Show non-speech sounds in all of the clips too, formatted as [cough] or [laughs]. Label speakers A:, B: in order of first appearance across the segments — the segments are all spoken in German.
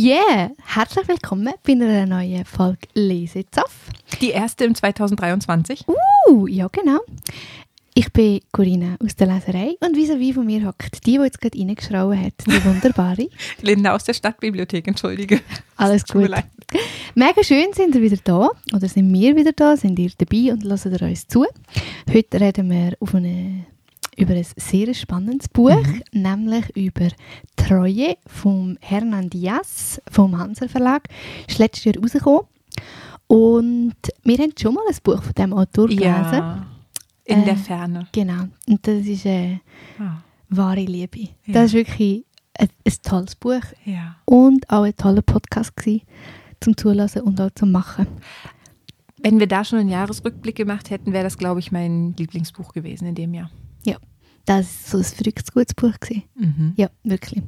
A: yeah! Herzlich willkommen bei einer neuen Folge Lesezoff.
B: Die erste im 2023.
A: Uh, ja genau. Ich bin Corinna aus der Leserei und vis-à-vis von mir hockt die, die jetzt gerade reingeschrauen hat, die [laughs] wunderbare.
B: Linda aus der Stadtbibliothek, entschuldige.
A: Alles
B: Tut mir
A: gut.
B: leid.
A: Mega schön sind ihr wieder da, oder sind wir wieder da, sind ihr dabei und hören ihr uns zu. Heute reden wir auf eine, über ein sehr spannendes Buch, nämlich über Treue vom Hernan Diaz vom Hanser Verlag. Ist letztes Jahr rausgekommen. Und wir haben schon mal ein Buch von diesem Autor gelesen.
B: Ja, in
A: Äh,
B: der Ferne.
A: Genau. Und das ist eine
B: Ah,
A: wahre Liebe.
B: Ja.
A: Das ist wirklich ein, ein tolles Buch
B: ja.
A: und auch ein toller Podcast gewesen, zum Zulassen und auch zum Machen.
B: Wenn wir da schon einen Jahresrückblick gemacht hätten, wäre das, glaube ich, mein Lieblingsbuch gewesen in dem Jahr.
A: Das ist so ein verrücktes gutes Buch gewesen.
B: Mhm.
A: Ja, wirklich.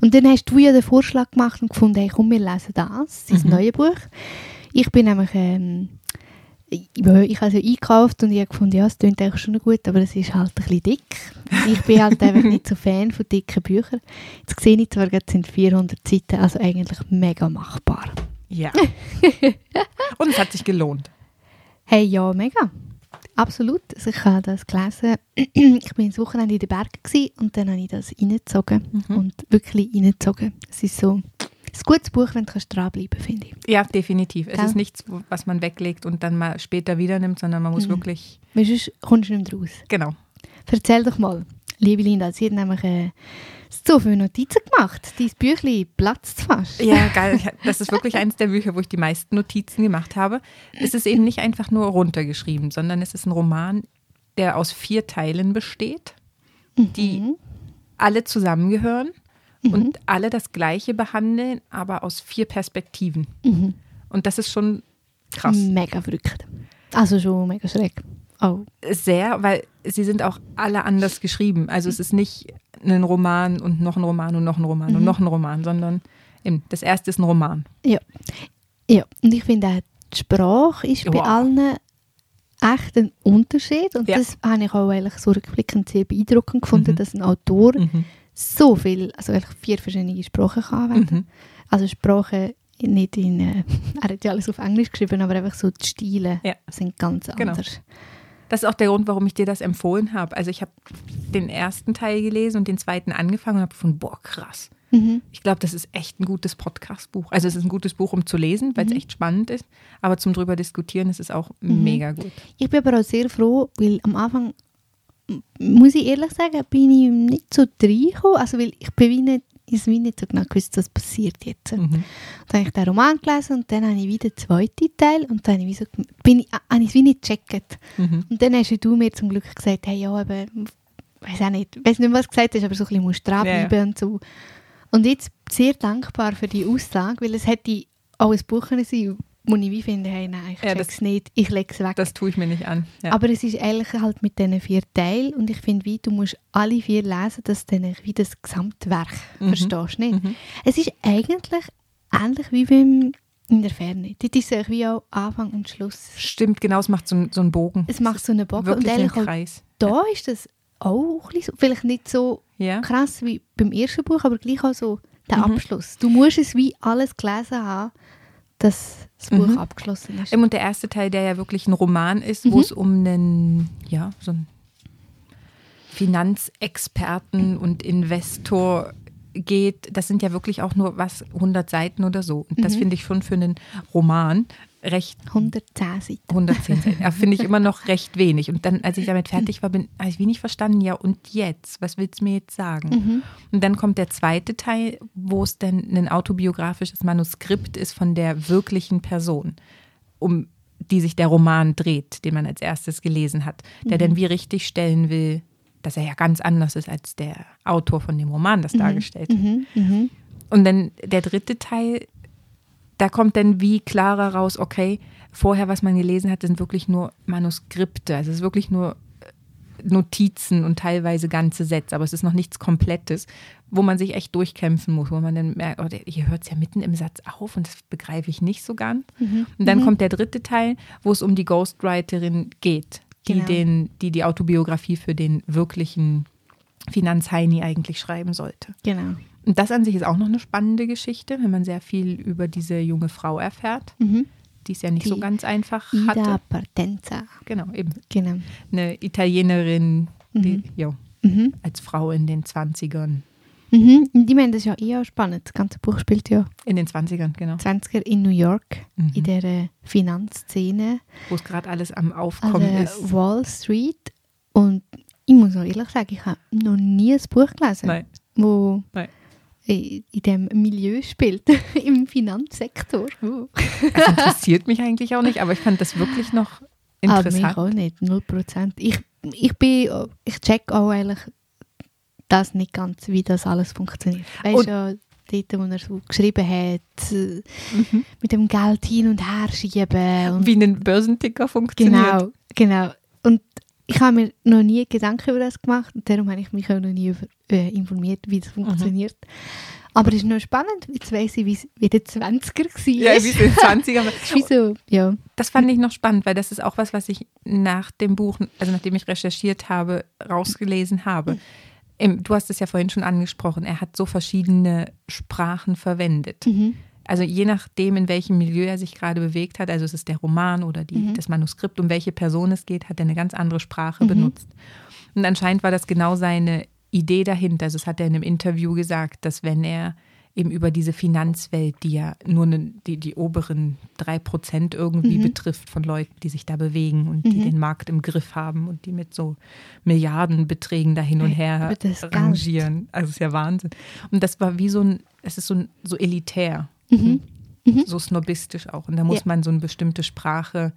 A: Und dann hast du ja den Vorschlag gemacht und gefunden, hey, komm, wir lesen das, sein
B: Mhm.
A: neues Buch. Ich bin nämlich, ähm, ich, ich habe es ja eingekauft und ich habe gefunden, ja, es klingt eigentlich schon gut, aber es ist halt ein bisschen dick. Ich bin halt einfach nicht so Fan von dicken Büchern. Jetzt sehe ich zwar, es sind 400 Seiten, also eigentlich mega machbar.
B: Ja. [laughs] Und es hat sich gelohnt.
A: Hey, ja, mega. Absolut. Also ich habe das gelesen. [clears throat] ich bin das Wochenende in den Bergen und dann habe ich das reingezogen.
B: Mhm.
A: Und wirklich reingezogen. Es ist so ein gutes Buch, wenn du kannst dranbleiben finde ich.
B: Ja, definitiv. Es
A: Gell?
B: ist nichts, was man weglegt und dann mal später wieder nimmt, sondern man muss
A: Mhm.
B: wirklich,
A: Weil sonst kommst du nicht mehr raus.
B: genau.
A: Erzähl doch mal, liebe Linda, sie hat nämlich äh, so viele Notizen gemacht. Dein Büchlein platzt fast.
B: Ja, [laughs] geil. Das ist wirklich eines der Bücher, wo ich die meisten Notizen gemacht habe. Es ist eben nicht einfach nur runtergeschrieben, sondern es ist ein Roman, der aus vier Teilen besteht, die
A: Mhm.
B: alle zusammengehören und alle das Gleiche behandeln, aber aus vier Perspektiven.
A: Mhm.
B: Und das ist schon krass.
A: Mega verrückt. Also schon mega schräg. Oh.
B: Sehr, weil sie sind auch alle anders geschrieben. Also es ist nicht ein Roman und noch ein Roman und noch ein Roman und noch ein Roman, sondern eben, das erste ist ein Roman.
A: Ja. Ja, und ich finde auch, die Sprache ist bei
B: Wow.
A: allen echt ein Unterschied. Und
B: Ja.
A: das habe ich auch eigentlich so rückblickend sehr beeindruckend gefunden,
B: Mhm.
A: dass ein Autor
B: Mhm.
A: so viel, also eigentlich vier verschiedene Sprachen kann anwenden.
B: Mhm.
A: Also Sprachen nicht in, äh, [laughs] er hat ja alles auf Englisch geschrieben, aber einfach so die Stile
B: Ja.
A: sind ganz
B: Genau.
A: anders.
B: Das ist auch der Grund, warum ich dir das empfohlen habe. Also ich habe den ersten Teil gelesen und den zweiten angefangen und habe gefunden, boah, krass.
A: Mhm.
B: Ich glaube, das ist echt ein gutes Podcast-Buch. Also es ist ein gutes Buch, um zu lesen, weil es echt spannend ist. Aber zum drüber diskutieren ist es auch mega gut.
A: Ich bin aber auch sehr froh, weil am Anfang, muss ich ehrlich sagen, bin ich nicht so reingekommen. Also weil ich bin wie nicht, ich wie nicht so genau gewusst, was passiert jetzt.
B: Mhm.
A: Dann habe ich den Roman gelesen und dann habe ich wieder den zweiten Teil und dann habe ich, so, bin ich, habe ich es wie nicht gecheckt.
B: Mhm.
A: Und dann hast du mir zum Glück gesagt, hey, ja, aber, weiß auch nicht, weiß nicht, was du gesagt hast, aber so ein bisschen musst du dranbleiben
B: Ja,
A: und so. Und jetzt sehr dankbar für die Aussage, weil es hätte auch ein Buch sein wo ich wie finde, hey, nein, ich
B: Ja,
A: check's
B: das-
A: nicht, ich lege es weg.
B: Das tue ich mir nicht an. Ja.
A: Aber es ist eigentlich halt mit diesen vier Teilen und ich finde, wie du musst alle vier lesen, dass du dann wie das Gesamtwerk
B: Mhm.
A: verstehst. Nicht?
B: Mhm.
A: Es ist eigentlich ähnlich wie beim in der Ferne. Dort ist es wie auch Anfang und Schluss.
B: Stimmt, genau, es macht so, einen- so einen Bogen.
A: Es macht so einen Bogen und
B: Wirklich einen
A: eigentlich auch
B: Kreis.
A: da ist das auch ein bisschen vielleicht nicht so
B: Ja.
A: krass wie beim ersten Buch, aber gleich auch so der
B: Mhm.
A: Abschluss. Du musst es wie alles gelesen haben, dass das Buch
B: Mhm.
A: abgeschlossen ist.
B: Und der erste Teil, der ja wirklich ein Roman ist, wo
A: Mhm.
B: es um einen, ja, so einen Finanzexperten und Investor geht, das sind ja wirklich auch nur was, 100 Seiten oder so. Und das
A: Mhm.
B: finde ich schon für einen Roman recht
A: 110 Seiten.
B: 110 Seiten. Ja, finde ich immer noch recht wenig. Und dann, als ich damit [laughs] fertig war, bin, habe ich wenig verstanden, ja und jetzt? Was willst du mir jetzt sagen?
A: Mhm.
B: Und dann kommt der zweite Teil, wo es dann ein autobiografisches Manuskript ist von der wirklichen Person, um die sich der Roman dreht, den man als erstes gelesen hat, der dann wie richtig stellen will, dass er ja ganz anders ist als der Autor von dem Roman das dargestellt hat.
A: Mhm. Mhm.
B: Und dann der dritte Teil, da kommt dann wie klarer raus, okay, vorher, was man gelesen hat, sind wirklich nur Manuskripte. Also es ist wirklich nur äh, Notizen und teilweise ganze Sätze, aber es ist noch nichts Komplettes, wo man sich echt durchkämpfen muss, wo man dann merkt, oh, hier hört es ja mitten im Satz auf und das begreife ich nicht so ganz.
A: Mhm.
B: Und dann kommt der dritte Teil, wo es um die Ghostwriterin geht, die,
A: Genau.
B: den, die die Autobiografie für den wirklichen Finanzheini eigentlich schreiben sollte.
A: Genau.
B: Und das an sich ist auch noch eine spannende Geschichte, wenn man sehr viel über diese junge Frau erfährt,
A: Mhm.
B: die es ja nicht so
A: Die
B: ganz einfach
A: Ida
B: hatte.
A: Partenza.
B: Genau, eben.
A: Genau.
B: Eine Italienerin, die
A: Mhm.
B: ja,
A: Mhm.
B: als Frau in den 20ern.
A: Mhm. Ich meine, das ist ja eher spannend. Das ganze Buch spielt ja
B: In den 20ern, genau.
A: 20er in New York,
B: Mhm.
A: in der Finanzszene,
B: Wo es gerade alles am Aufkommen
A: der
B: ist.
A: Wall Street. Und ich muss auch ehrlich sagen, ich habe noch nie ein Buch gelesen,
B: Nein,
A: wo
B: Nein.
A: In dem Milieu spielt, [laughs] im Finanzsektor.
B: Das interessiert mich eigentlich auch nicht, aber ich fand das wirklich noch
A: Aber mich
B: interessant.
A: auch nicht, 0%. Ich, ich, bin, ich check auch eigentlich das nicht ganz, wie das alles funktioniert. Weißt du, dort, wo er so geschrieben hat,
B: Mhm.
A: mit dem Geld hin und her schieben. Und
B: Wie ein Börsenticker funktioniert.
A: genau, genau. Und ich habe mir noch nie Gedanken über das gemacht und darum habe ich mich auch noch nie über, äh, informiert, wie
B: Mhm.
A: das funktioniert. Aber es ist noch spannend, jetzt weiss ich, wie es wie der 20er war.
B: Ja, wie den 20ern war.
A: wie so, ja.
B: Das fand ich noch spannend, weil das ist auch was, was ich nach dem Buch, also nachdem ich recherchiert habe, rausgelesen habe. Im, du hast es ja vorhin schon angesprochen, er hat so verschiedene Sprachen verwendet.
A: Mhm.
B: Also je nachdem, in welchem Milieu er sich gerade bewegt hat, also es ist der Roman oder die,
A: Mhm.
B: das Manuskript, um welche Person es geht, hat er eine ganz andere Sprache
A: Mhm.
B: benutzt. Und anscheinend war das genau seine Idee dahinter. Also das hat er in einem Interview gesagt, dass wenn er eben über diese Finanzwelt, die ja nur ne, die, die oberen drei Prozent irgendwie
A: Mhm.
B: betrifft von Leuten, die sich da bewegen und die
A: Mhm.
B: den Markt im Griff haben und die mit so Milliardenbeträgen da hin und her rangieren. Also es ist ja Wahnsinn. Und das war wie so ein, es ist so, ein, so elitär,
A: Mhm. Mhm.
B: so snobistisch auch. Und da muss
A: Ja.
B: man so eine bestimmte Sprache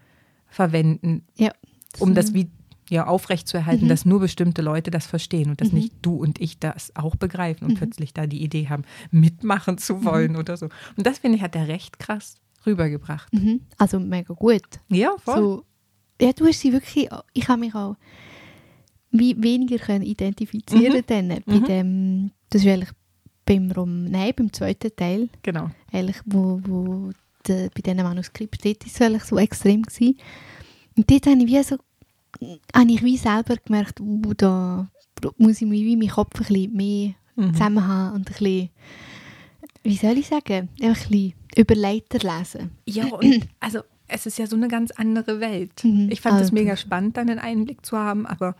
B: verwenden,
A: Ja.
B: um das wie ja, aufrechtzuerhalten,
A: Mhm.
B: dass nur bestimmte Leute das verstehen und dass
A: Mhm.
B: nicht du und ich das auch begreifen und
A: Mhm.
B: plötzlich da die Idee haben, mitmachen zu wollen oder so. Und das, finde ich, hat er recht krass rübergebracht.
A: Mhm. Also mega gut.
B: Ja, voll.
A: So, ja, du hast sie wirklich, ich habe mich auch wie weniger können identifizieren
B: Mhm.
A: dann bei
B: Mhm.
A: dem, das ist eigentlich beim Rom, nein, beim zweiten Teil,
B: Genau.
A: eigentlich, wo, wo de, bei diesen Manuskripten, dort ist es so extrem gewesen. Und dort habe ich wie so, habe ich wie selber gemerkt, uh, da muss ich mich wie meinen Kopf ein bisschen mehr
B: Mhm.
A: zusammen haben und ein bisschen, wie soll ich sagen, ein bisschen überleiter lesen.
B: Ja, und [clears throat] also es ist ja so eine ganz andere Welt.
A: Mhm.
B: Ich fand es
A: Also-
B: mega spannend, dann einen Einblick zu haben, aber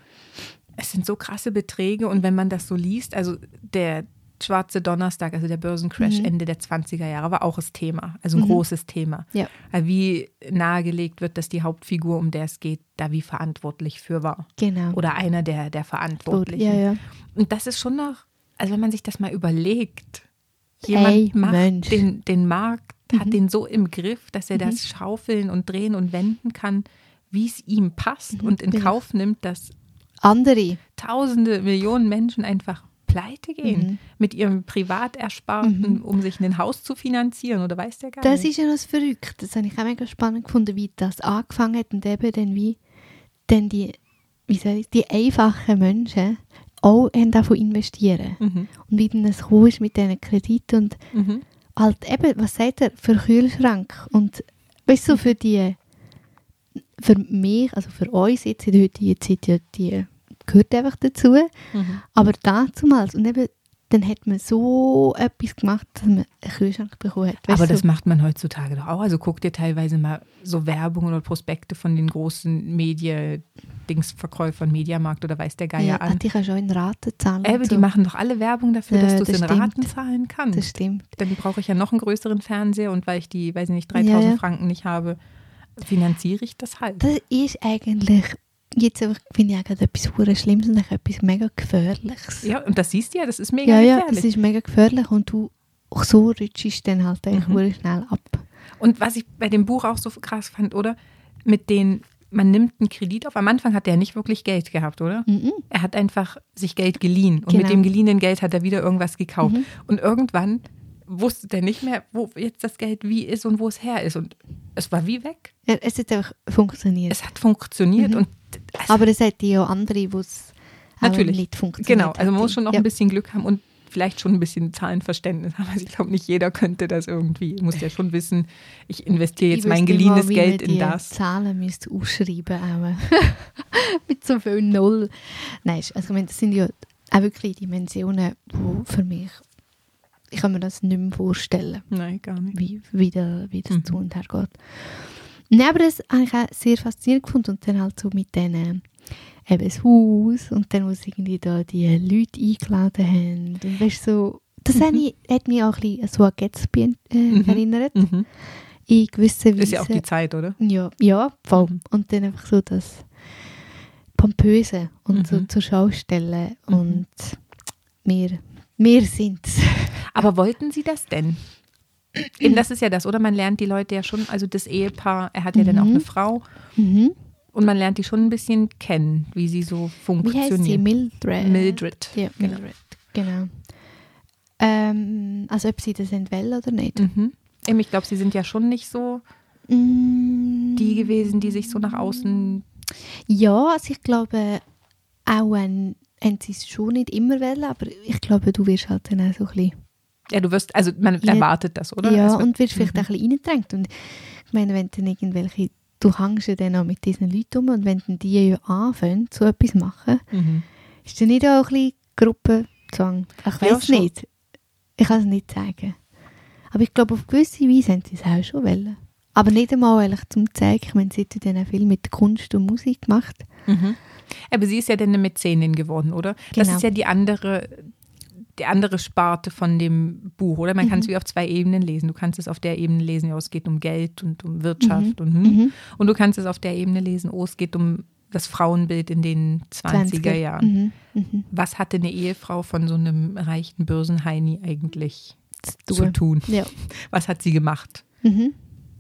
B: es sind so krasse Beträge und wenn man das so liest, also der schwarze Donnerstag, also der Börsencrash
A: Mhm.
B: Ende der 20er Jahre, war auch das Thema, also ein
A: Mhm.
B: großes Thema.
A: Ja.
B: Wie nahegelegt wird, dass die Hauptfigur, um der es geht, da wie verantwortlich für war.
A: Genau.
B: Oder einer der, der Verantwortlichen.
A: ja, ja.
B: Und das ist schon noch, also wenn man sich das mal überlegt, jemand
A: Ey,
B: macht
A: Mensch.
B: den, den Markt, hat
A: Mhm.
B: den so im Griff, dass er
A: Mhm.
B: das schaufeln und drehen und wenden kann, wie es ihm passt
A: Mhm,
B: und in. Kauf nimmt, dass
A: Andere.
B: tausende, Millionen Menschen einfach pleite gehen
A: Mhm.
B: mit ihrem Privatersparten,
A: Mhm.
B: um sich ein Haus zu finanzieren oder weiß der gar
A: Das
B: nicht.
A: ist ja noch das Verrückte. Das habe ich auch mega spannend gefunden, wie das angefangen hat und eben dann wie dann die, wie soll ich, die einfachen Menschen auch haben davon investieren.
B: Mhm.
A: Und wie dann es gekommen ist mit diesen Krediten und
B: Mhm.
A: halt eben, was sagt er, für Kühlschrank und weißt du, für die, für mich, also für uns jetzt in der heutigen Zeit, ja, die gehört einfach dazu,
B: Mhm.
A: aber damals und eben, dann hat man so etwas gemacht, dass man einen Kühlschrank bekommen hat. Weißt
B: Aber das macht man heutzutage doch auch. Also guck dir teilweise mal so Werbung oder Prospekte von den großen Media-Dingsverkäufern, Mediamarkt oder weiß der Geier
A: ja,
B: an.
A: Die kannst du auch in Raten zahlen.
B: Eben,
A: und
B: die
A: so.
B: machen doch alle Werbung dafür,
A: Ja,
B: dass du es
A: das
B: in
A: stimmt.
B: Raten zahlen kannst.
A: Das stimmt.
B: Dann brauche ich ja noch einen größeren Fernseher und weil ich die, weiß ich nicht,
A: Ja,
B: 3000
A: ja.
B: Franken nicht habe, finanziere ich das halt.
A: Das ist eigentlich, jetzt einfach, finde ich auch gerade etwas hure Schlimmes und etwas mega Gefährliches.
B: Ja, und das siehst du ja, das ist mega
A: ja, ja,
B: gefährlich.
A: das ist mega gefährlich und du auch so rutschst dann halt eigentlich
B: Mhm.
A: schnell ab.
B: Und was ich bei dem Buch auch so krass fand, oder? Mit den, man nimmt einen Kredit auf. Am Anfang hat er nicht wirklich Geld gehabt, oder?
A: Mhm.
B: Er hat einfach sich Geld geliehen. Und
A: Genau.
B: mit dem geliehenen Geld hat er wieder irgendwas gekauft.
A: Mhm.
B: Und irgendwann wusste der nicht mehr, wo jetzt das Geld wie ist und wo es her ist. Und es war wie weg.
A: Es hat einfach funktioniert.
B: Es hat funktioniert.
A: Mhm.
B: Und also,
A: Aber es hat ja auch andere, wo es
B: Natürlich.
A: nicht funktioniert
B: genau, also man muss schon noch
A: ja.
B: ein bisschen Glück haben und vielleicht schon ein bisschen Zahlenverständnis haben. Also ich glaube, nicht jeder könnte das irgendwie. Muss ja schon wissen, ich investiere jetzt
A: Ich
B: mein geliehenes
A: mal,
B: Geld in
A: die
B: das.
A: Zahlen müsste ausschreiben auch. [laughs] Mit so viel Null. Nein, also ich meine, das sind ja auch wirklich Dimensionen, die für mich ich kann mir das nicht mehr vorstellen,
B: Nein, gar nicht.
A: wie, wie, da, wie das
B: Mhm.
A: zu und her geht. Nein, aber das habe ich auch sehr faszinierend gefunden und dann halt so mit denen eben das Haus und dann, wo sie irgendwie da die Leute eingeladen haben und weißt, so, das
B: Mhm.
A: ich, hat mich auch ein bisschen an so an Gatsby äh,
B: Mhm.
A: erinnert,
B: Mhm.
A: in gewissen
B: Ist ja auch die Zeit, oder?
A: Ja, ja, voll.
B: Mhm.
A: Und dann einfach so das Pompöse und so
B: Mhm.
A: zur Schau stellen.
B: Mhm.
A: Und wir, wir sind's.
B: Aber wollten Sie das denn? Eben, das ist ja das, oder? Man lernt die Leute ja schon, also das Ehepaar, er hat ja dann auch
A: Mhm.
B: eine Frau
A: Mhm.
B: und man lernt die schon ein bisschen kennen, wie sie so
A: Wie heißt sie?
B: funktionieren.
A: Mildred.
B: Mildred.
A: Ja,
B: genau.
A: Mildred. Genau. Ähm, also ob sie das sind will oder nicht.
B: Mhm. Eben, ich glaube, sie sind ja schon nicht so
A: Mm.
B: die gewesen, die sich so nach außen.
A: Ja, also ich glaube, auch wenn, wenn sie es schon nicht immer wollen, aber ich glaube, du wirst halt dann auch so ein bisschen
B: Ja, du wirst, also man
A: Ja.
B: erwartet das, oder?
A: Ja,
B: wird-
A: und wirst vielleicht
B: Mhm.
A: auch ein bisschen reingedrängt. Und ich meine, wenn dann irgendwelche, du hängst ja dann auch mit diesen Leuten um und wenn dann die ja anfangen, so etwas machen,
B: Mhm.
A: ist dann nicht auch ein bisschen Gruppenzwang? Ich
B: Ja,
A: weiß
B: schon.
A: nicht. Ich kann es nicht sagen. Aber ich glaube, auf gewisse Weise haben sie es auch schon wollen. Aber nicht einmal ehrlich zum zeigen. Ich meine, sie hat ja dann auch viel mit Kunst und Musik gemacht.
B: Mhm. Aber sie ist ja dann eine Mäzenin geworden, oder? Das
A: Genau.
B: ist ja die andere, die andere Sparte von dem Buch, oder? Man kann
A: Mhm.
B: es wie auf zwei Ebenen lesen. Du kannst es auf der Ebene lesen, ja, es geht um Geld und um Wirtschaft und hm.
A: Mhm.
B: Und du kannst es auf der Ebene lesen, oh, es geht um das Frauenbild in den 20er Jahren.
A: Mhm. Mhm.
B: Was hatte eine Ehefrau von so einem reichen Börsenheini eigentlich
A: Zu
B: zu tun?
A: Ja.
B: Was hat sie gemacht?
A: Mhm.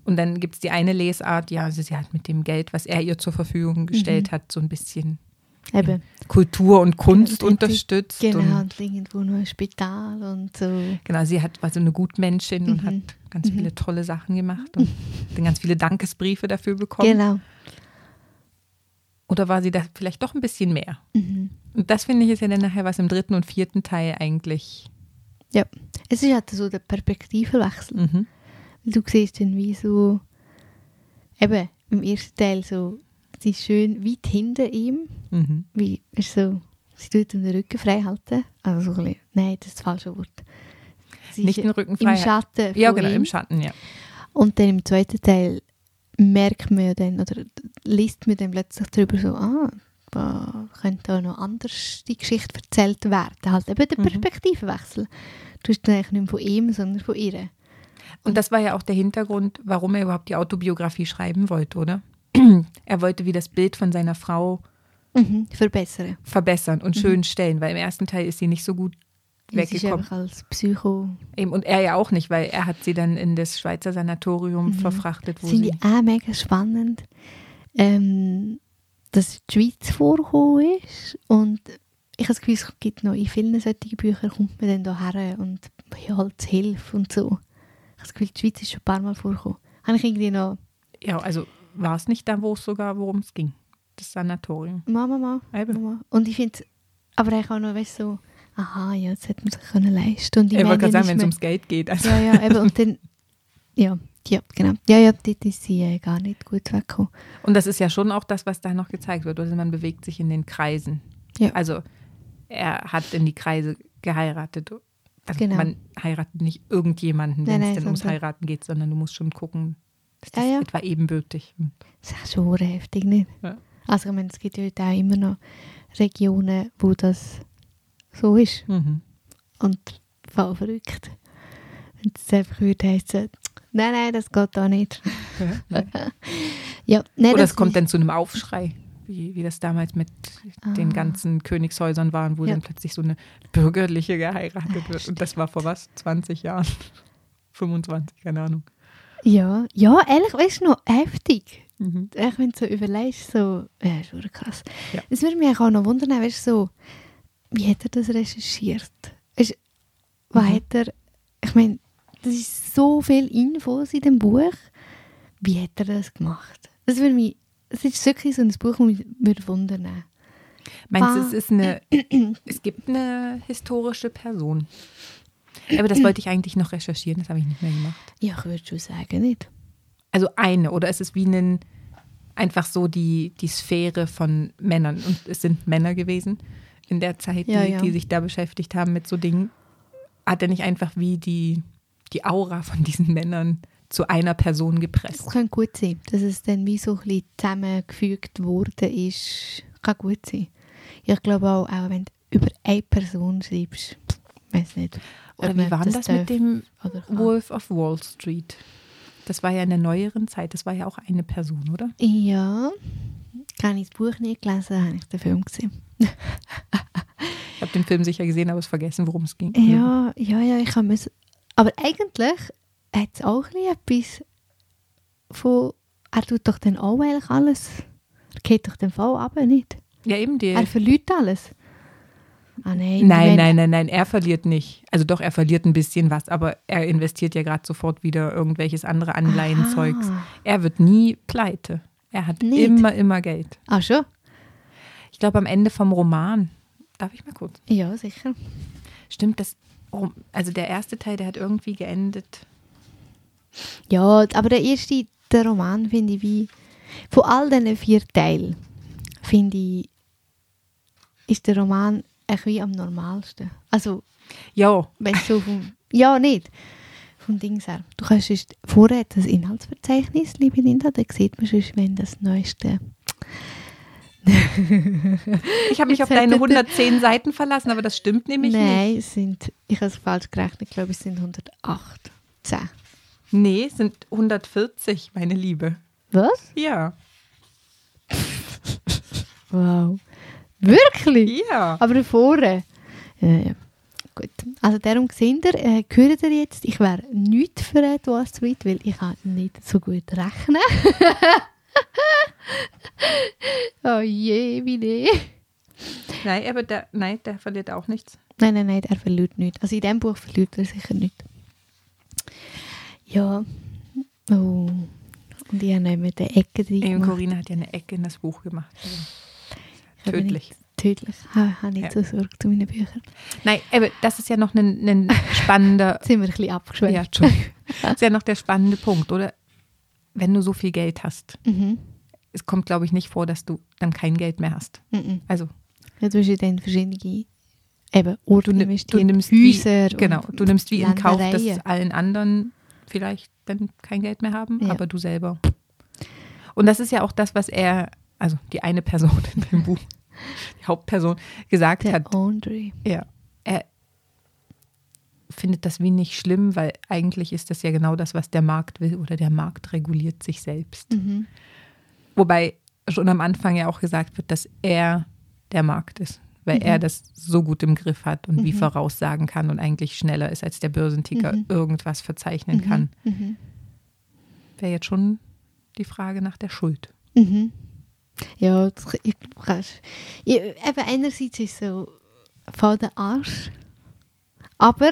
B: Und dann gibt es die eine Lesart, ja, also sie hat mit dem Geld, was er ihr zur Verfügung gestellt
A: Mhm.
B: hat, so ein bisschen
A: Eben.
B: Kultur und Kunst
A: Genau, und
B: unterstützt.
A: Genau,
B: Und,
A: und irgendwo noch ein Spital und so.
B: genau, sie hat, war so eine Gutmenschin und
A: Mhm.
B: hat ganz
A: Mhm.
B: viele tolle Sachen gemacht und [laughs] dann ganz viele Dankesbriefe dafür bekommen.
A: Genau.
B: Oder war sie da vielleicht doch ein bisschen mehr?
A: Mhm.
B: Und das finde ich ist ja dann nachher, was im dritten und vierten Teil eigentlich.
A: Ja, es ist halt so der Perspektivenwechsel.
B: Mhm.
A: Du siehst dann wie so, eben im ersten Teil so, sie ist schön weit hinter ihm,
B: Mhm.
A: wie ist so, sie tut den Rücken frei halten. Also so ein bisschen, nein, das ist das falsche Wort. Sie
B: Nicht den Rücken
A: im
B: frei.
A: Schatten
B: Ja, genau,
A: ihm.
B: im Schatten, ja.
A: Und dann im zweiten Teil merkt man ja dann, oder liest man dann plötzlich darüber so, ah, da könnte auch noch anders die Geschichte erzählt werden. Halt eben der
B: Mhm.
A: Perspektivenwechsel. Du hast dann eigentlich nicht von ihm, sondern von ihr.
B: Und das war ja auch der Hintergrund, warum er überhaupt die Autobiografie schreiben wollte, oder? [clears throat] er wollte wie das Bild von seiner Frau
A: Mhm. Verbessern.
B: verbessern und
A: Mhm.
B: schön stellen, weil im ersten Teil ist sie nicht so gut
A: Sie ist
B: weggekommen.
A: einfach als Psycho.
B: Eben, und er ja auch nicht, weil er hat sie dann in das Schweizer Sanatorium
A: Mhm.
B: verfrachtet, wo
A: Finde
B: sie.
A: ich auch mega spannend, ähm, dass die Schweiz vorgekommen ist. Und ich habe das Gefühl, es gibt noch in vielen solchen Büchern, kommt man dann da her und holt Hilfe und so. Ich habe das Gefühl, die Schweiz ist schon ein paar Mal vorgekommen. Habe ich irgendwie noch,
B: Ja, also war es nicht da, wo es sogar, worum es ging? Das Sanatorium.
A: Mama, Mama,
B: Eben.
A: Mama. Und ich finde, aber ich auch noch, weißt du, so, aha, ja, das hätte man sich können leisten. Und ich
B: Ich wollte gerade sagen, wenn es ums Geld geht. Also.
A: Ja, ja, eben, und dann, ja, ja, genau. Ja, ja, dort ist sie äh, gar nicht gut weggekommen.
B: Und das ist ja schon auch das, was da noch gezeigt wird. Also man bewegt sich in den Kreisen.
A: Ja.
B: Also er hat in die Kreise geheiratet. Also
A: Genau.
B: man heiratet nicht irgendjemanden, wenn es denn ums Heiraten geht, sondern du musst schon gucken, ist
A: Ja,
B: das
A: ja.
B: etwa ebenbürtig.
A: Das ist schon heftig, nicht?
B: Ja.
A: Also ich meine, es gibt ja heute auch immer noch Regionen, wo das so ist.
B: Mhm.
A: Und voll verrückt. Wenn es einfach würde heißen, nein, nein, das geht da nicht. Ja, [laughs] nein,
B: Oder es kommt dann zu einem Aufschrei, wie, wie das damals mit den
A: Ah.
B: ganzen Königshäusern waren, wo
A: Ja.
B: dann plötzlich so eine bürgerliche geheiratet wird. Und das war vor was? 20 Jahren? [laughs] 25, keine Ahnung.
A: Ja, ja, ehrlich, weißt du noch, heftig.
B: Mhm.
A: Echt, wenn du so überlegst, so, ja, ist wirklich krass.
B: Ja.
A: Es würde mich auch noch wundern, weißt du, so, wie hat er das recherchiert? Weißt, was
B: Mhm.
A: hat er, ich meine, das ist so viel Infos in dem Buch. Wie hat er das gemacht? Das würde mich, es ist wirklich so ein Buch, das mich würde wundern.
B: Meinst du, es ist eine, es gibt eine historische Person? Aber das wollte ich eigentlich noch recherchieren, das habe ich nicht mehr gemacht.
A: Ja, ich würde schon sagen, nicht.
B: Also eine, oder ist es wie ein, einfach so die, die Sphäre von Männern? Und es sind Männer gewesen in der Zeit, die,
A: Ja, ja.
B: die sich da beschäftigt haben mit so Dingen. hat er nicht einfach wie die, die Aura von diesen Männern zu einer Person gepresst?
A: Das kann gut sein, dass es dann wie so ein bisschen zusammengefügt worden ist. Kann gut sein. Ich glaube auch, auch wenn du über eine Person schreibst, weiß nicht.
B: Oder
A: ob
B: wie war das
A: darf
B: mit dem. Wolf of Wall Street? Das war ja in der neueren Zeit, das war ja auch eine Person, oder?
A: Ja, kann ich das Buch nicht gelesen, habe ich den Film gesehen. [laughs]
B: Ich habe den Film sicher gesehen, aber es vergessen, worum es ging.
A: Ja, ja, ja, ich habe es. Aber eigentlich hat es auch etwas von. Er tut doch dann auch eigentlich alles. Er geht doch den Fall ab, nicht?
B: Ja, eben die.
A: Er verliert alles. Ah, nein,
B: Nein, nein, nein, nein, er verliert nicht. Also doch, er verliert ein bisschen was, aber er investiert ja gerade sofort wieder irgendwelches andere Anleihenzeugs.
A: Aha.
B: Er wird nie pleite. Er hat
A: Nicht?
B: immer, immer Geld.
A: Ah, schon?
B: Ich glaube, am Ende vom Roman, darf ich mal kurz?
A: Ja, sicher.
B: Stimmt, das, also der erste Teil, der hat irgendwie geendet.
A: Ja, aber der erste, der Roman, finde ich wie. Von all diesen vier Teilen, finde ich, ist der Roman wie am normalsten. Also,
B: Ja,
A: wenn so vom. Ja, nicht. Vom Dings her. Du kannst sonst, vorher das Inhaltsverzeichnis, liebe Linda, da sieht man schon, wenn das Neueste.
B: ich habe mich
A: Jetzt [laughs]
B: auf deine
A: hätte-
B: 110 Seiten verlassen, aber das stimmt nämlich
A: Nein, es sind, ich habe es falsch gerechnet, ich glaube, es sind 108. 10.
B: nicht. Nee, es sind 140, meine Liebe.
A: Was?
B: Ja. [laughs]
A: Wow. Wirklich?
B: Ja.
A: Aber vorher. Ja, ja. Gut. Also darum seht ihr, äh, hört ihr jetzt, ich wäre nicht für etwas Tweet, weil ich kann nicht so gut rechnen. [laughs] oh je, wie nee.
B: Nein, aber der, nein, der verliert auch nichts.
A: Nein, nein, nein, er verliert nichts. Also in diesem Buch verliert er sicher nicht. Ja. Oh. Und ich habe noch mit der Ecke drin.
B: Corinna hat ja eine Ecke in das Buch gemacht. Also, tödlich.
A: Tödlich. Ich habe nicht
B: Ja.
A: so Sorge zu meinen Büchern.
B: Nein, aber das ist ja noch ein, ein spannender,
A: Jetzt [laughs] sind wir ein bisschen abgeschwächt.
B: ja, Entschuldigung. das ist ja noch der spannende Punkt, oder? Wenn du so viel Geld hast,
A: Mhm.
B: es kommt, glaube ich, nicht vor, dass du dann kein Geld mehr hast.
A: Mhm.
B: Also,
A: Ja, du hast ja dann verschiedene eben, Orte
B: du, du nimmst
A: Häuser
B: wie, genau, du nimmst wie in Kauf, dass allen anderen vielleicht dann kein Geld mehr haben,
A: Ja.
B: aber du selber. Und das ist ja auch das, was er, also die eine Person in dem Buch, die Hauptperson, gesagt
A: Der
B: hat.
A: Andre.
B: Ja, er findet das wie nicht schlimm, weil eigentlich ist das ja genau das, was der Markt will oder der Markt reguliert sich selbst.
A: Mhm.
B: Wobei schon am Anfang ja auch gesagt wird, dass er der Markt ist, weil
A: Mhm.
B: er das so gut im Griff hat und wie voraussagen kann und eigentlich schneller ist, als der Börsenticker
A: Mhm.
B: irgendwas verzeichnen kann.
A: Mhm.
B: Wäre jetzt schon die Frage nach der Schuld.
A: Ja, das, ich, kannst, ich, eben einerseits ist es so von der Arsch, aber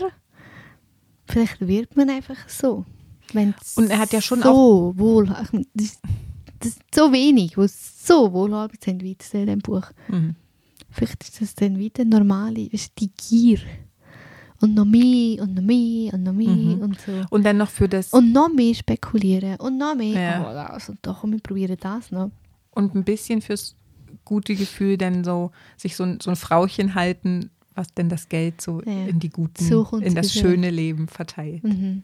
A: vielleicht wird man einfach so. Wenn's
B: Und er hat ja schon
A: so wohl, ich meine, das, das ist so wenig, wo so wohlhabend sind wie in dem Buch.
B: Mhm.
A: Vielleicht ist das dann wieder normale, du, die Gier. Und noch mehr und noch mehr und noch mehr
B: Mhm.
A: und so.
B: Und dann noch für das
A: Und noch mehr spekulieren und noch mehr.
B: Ja.
A: Oh, das und doch, wir probieren das noch.
B: Und ein bisschen fürs gute Gefühl dann so sich so ein, so ein Frauchen halten, was denn das Geld so
A: Ja.
B: in die guten,
A: So
B: in das
A: wieder.
B: schöne Leben verteilt.
A: Mhm.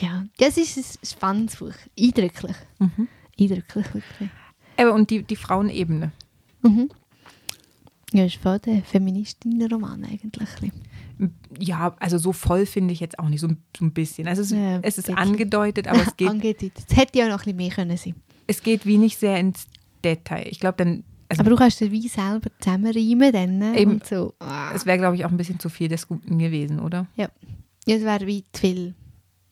A: Ja, das ist ein spannendes Buch. Eindrücklich.
B: Mhm.
A: Eindrücklich, wirklich.
B: Aber und die, die Frauenebene.
A: Mhm. Ja, ist voll der Feministinnen-Roman eigentlich.
B: Ja, also so voll finde ich jetzt auch nicht, so, ein- so ein bisschen. Also es, ist-
A: Ja,
B: es ist angedeutet, aber es [laughs] geht,
A: Angedeutet. Es hätte ja noch ein bisschen mehr können sein.
B: es geht wenig sehr ins Detail. Ich glaube, dann, also
A: Aber du kannst dir wie selber zusammenreimen dann. ne?
B: Eben.
A: Und so. Ah.
B: es wäre, glaube ich, auch ein bisschen zu viel des Guten gewesen, oder?
A: Ja, es wäre wie zu viel.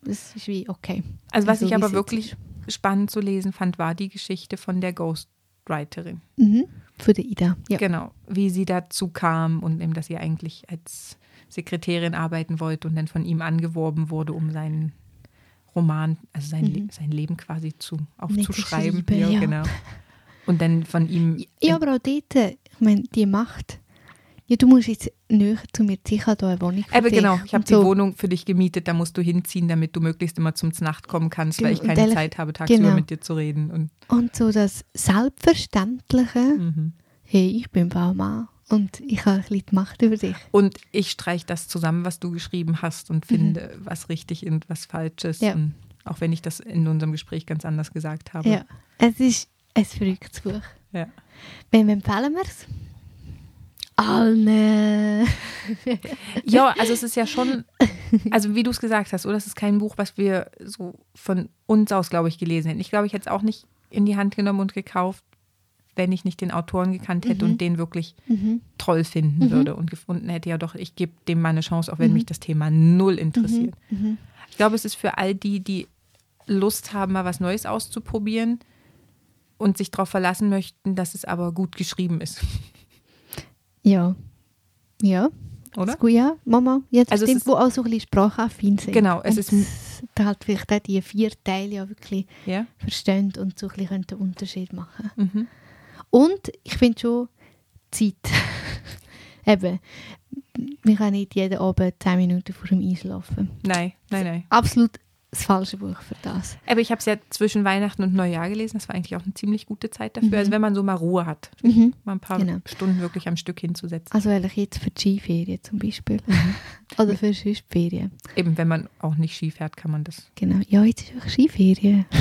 A: Das ist wie okay.
B: Also was
A: So,
B: ich
A: wie
B: aber wirklich spannend zu lesen fand, war die Geschichte von der Ghostwriterin.
A: Mhm. Von der Ida. Ja.
B: Genau, wie sie dazu kam und eben, dass sie eigentlich als Sekretärin arbeiten wollte und dann von ihm angeworben wurde, um seinen Roman, also sein, Le sein Leben quasi zu, aufzuschreiben.
A: Mhm. ja.
B: genau. Und dann von ihm.
A: Ja, aber auch dort, ich meine, die Macht. Ja, du musst jetzt näher zu mir ziehen, ich hier eine Wohnung für
B: Aber
A: dich.
B: genau, ich habe
A: Und
B: die
A: so.
B: Wohnung für dich gemietet, da musst du hinziehen, damit du möglichst immer zum Nacht kommen kannst, weil ich
A: Genau, und
B: keine Zeit habe, tagsüber
A: genau.
B: mit dir zu reden. Und,
A: Und so das Selbstverständliche,
B: mhm.
A: hey, ich bin Baumann Und ich habe ein bisschen die Macht über dich.
B: Und ich streiche das zusammen, was du geschrieben hast und finde, was richtig und was falsch ist.
A: Ja.
B: Und auch wenn ich das in unserem Gespräch ganz anders gesagt habe.
A: Ja. Es ist ein verrücktes Buch.
B: Ja.
A: Wem empfehlen wir es? Allen.
B: Ja, also es ist ja schon, also wie du es gesagt hast, oder? Es ist kein Buch, was wir so von uns aus, glaube ich, gelesen hätten. Ich glaube, ich hätte es auch nicht in die Hand genommen und gekauft, wenn ich nicht den Autoren gekannt hätte und den wirklich toll finden würde und gefunden hätte, ja doch, ich gebe dem mal eine Chance, auch wenn mich das Thema null interessiert. Ich glaube, es ist für all die, die Lust haben, mal was Neues auszuprobieren und sich darauf verlassen möchten, dass es aber gut geschrieben ist.
A: Ja. Ja.
B: Oder?
A: Ist gut, ja, Mama. Jetzt
B: Also
A: stimmt, wo auch so ein bisschen sprachaffin sind.
B: Genau, es
A: und
B: ist-
A: Da halt vielleicht auch die vier Teile ja wirklich
B: Ja.
A: verstehen und so ein bisschen den Unterschied machen
B: Mhm.
A: Und ich finde schon Zeit. [laughs] Eben, wir können nicht jeden Abend 10 Minuten vor dem Einschlafen.
B: Nein, nein, nein.
A: Absolut das falsche Buch für das.
B: Aber ich habe es ja zwischen Weihnachten und Neujahr gelesen. Das war eigentlich auch eine ziemlich gute Zeit dafür.
A: Mhm.
B: Also wenn man so mal Ruhe hat,
A: Mhm.
B: mal ein paar
A: Genau.
B: Stunden wirklich am Stück hinzusetzen.
A: Also eigentlich jetzt für die Skiferien zum Beispiel.
B: Mhm. [laughs]
A: Oder für sonst die Ferien.
B: Eben, wenn man auch nicht Ski fährt, kann man das.
A: Genau. Ja, jetzt ist auch Skiferien. [laughs]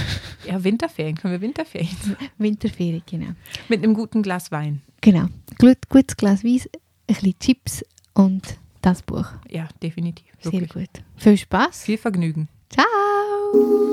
B: Ja, Winterferien, können wir Winterferien. [laughs]
A: Winterferien, genau.
B: Mit einem guten Glas Wein.
A: Genau. Gut, gutes Glas Weiss, ein bisschen Chips und das Buch.
B: Ja, definitiv.
A: Sehr
B: Wirklich.
A: gut. Viel Spaß.
B: Viel Vergnügen.
A: Ciao.
C: Oh